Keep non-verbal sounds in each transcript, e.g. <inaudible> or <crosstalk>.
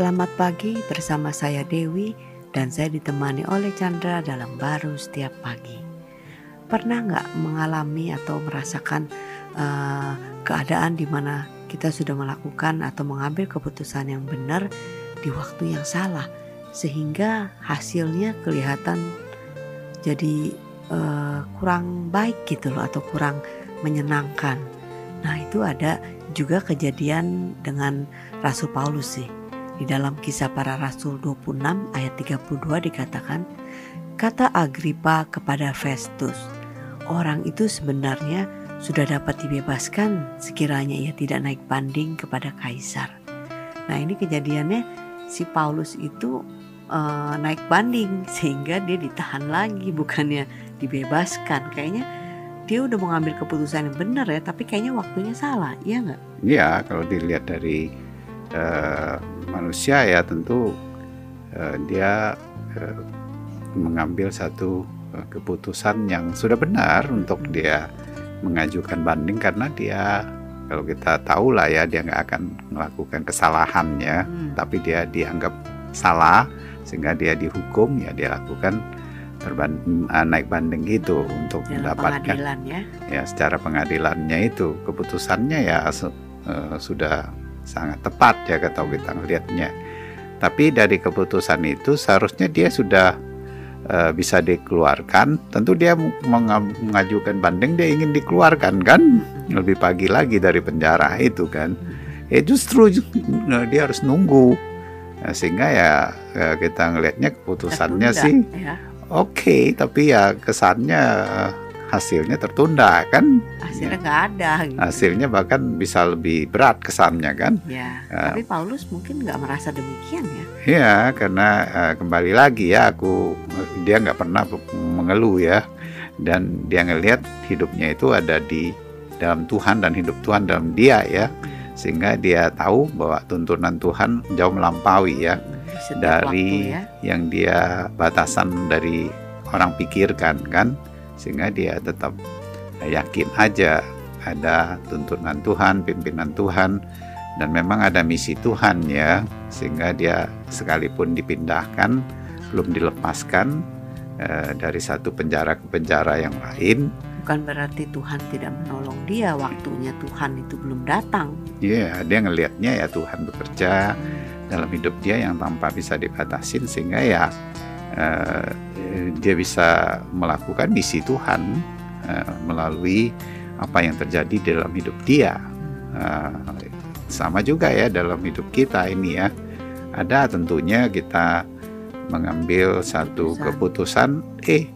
Selamat pagi bersama saya Dewi dan saya ditemani oleh Chandra dalam baru setiap pagi. Pernah nggak mengalami atau merasakan uh, keadaan di mana kita sudah melakukan atau mengambil keputusan yang benar di waktu yang salah sehingga hasilnya kelihatan jadi uh, kurang baik gitu loh atau kurang menyenangkan. Nah itu ada juga kejadian dengan Rasul Paulus sih di dalam kisah para rasul 26 ayat 32 dikatakan, kata Agripa kepada Festus, orang itu sebenarnya sudah dapat dibebaskan sekiranya ia tidak naik banding kepada kaisar. Nah ini kejadiannya si Paulus itu uh, naik banding <laughs> sehingga dia ditahan lagi bukannya dibebaskan. Kayaknya dia udah mengambil keputusan yang benar ya, tapi kayaknya waktunya salah, iya nggak? Iya, kalau dilihat dari uh, manusia ya tentu uh, dia uh, mengambil satu uh, keputusan yang sudah benar untuk dia mengajukan banding karena dia kalau kita tahu lah ya dia nggak akan melakukan kesalahannya hmm. tapi dia dianggap salah sehingga dia dihukum ya dia lakukan terbanding, naik banding itu untuk Dalam mendapatkan ya. ya secara pengadilannya itu keputusannya ya uh, sudah sangat tepat ya kalau kita melihatnya. Tapi dari keputusan itu seharusnya dia sudah uh, bisa dikeluarkan. Tentu dia mengajukan banding dia ingin dikeluarkan kan lebih pagi lagi dari penjara itu kan. Ya justru dia harus nunggu. Nah, sehingga ya, ya kita ngelihatnya keputusannya sih ya. oke, okay, tapi ya kesannya hasilnya tertunda kan hasilnya ya. nggak ya. ada gitu. hasilnya bahkan bisa lebih berat kesannya kan ya, uh, tapi Paulus mungkin nggak merasa demikian ya ya karena uh, kembali lagi ya aku dia nggak pernah mengeluh ya dan dia ngelihat hidupnya itu ada di dalam Tuhan dan hidup Tuhan dalam dia ya sehingga dia tahu bahwa tuntunan Tuhan jauh melampaui ya Setiap dari ya. yang dia batasan dari orang pikirkan kan sehingga dia tetap yakin aja ada tuntunan Tuhan, pimpinan Tuhan. Dan memang ada misi Tuhan ya sehingga dia sekalipun dipindahkan belum dilepaskan eh, dari satu penjara ke penjara yang lain. Bukan berarti Tuhan tidak menolong dia waktunya Tuhan itu belum datang. Iya yeah, dia ngelihatnya ya Tuhan bekerja dalam hidup dia yang tanpa bisa dibatasin sehingga ya uh, dia bisa melakukan misi Tuhan uh, melalui apa yang terjadi dalam hidup dia. Uh, sama juga ya dalam hidup kita ini ya. Ada tentunya kita mengambil satu keputusan, eh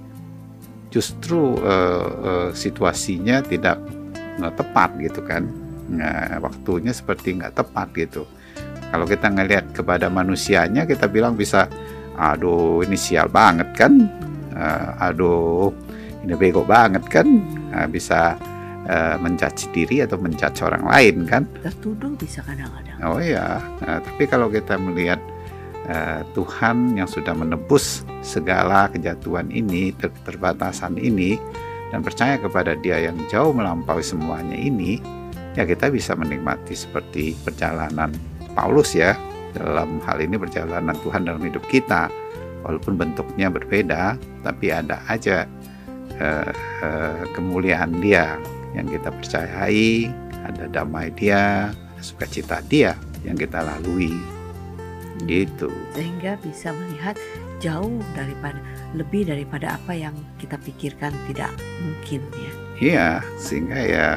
justru uh, uh, situasinya tidak uh, tepat gitu kan. Nah, waktunya seperti nggak tepat gitu. Kalau kita ngelihat kepada manusianya, kita bilang bisa aduh ini sial banget kan? Uh, aduh ini bego banget kan? Uh, bisa uh, mencaci diri atau mencaci orang lain kan? Tertuduh bisa kadang-kadang. Oh iya uh, tapi kalau kita melihat uh, Tuhan yang sudah menebus segala kejatuhan ini terbatasan ini dan percaya kepada dia yang jauh melampaui semuanya ini ya kita bisa menikmati seperti perjalanan Paulus ya dalam hal ini perjalanan Tuhan dalam hidup kita. Walaupun bentuknya berbeda tapi ada aja uh, uh, kemuliaan dia yang kita percayai ada damai dia sukacita dia yang kita lalui. Gitu. Sehingga bisa melihat jauh daripada lebih daripada apa yang kita pikirkan tidak mungkin ya. Iya sehingga ya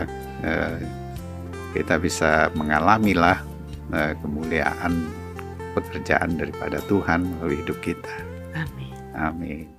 uh, kita bisa mengalami lah kemuliaan pekerjaan daripada Tuhan melalui hidup kita. Amin. Amin.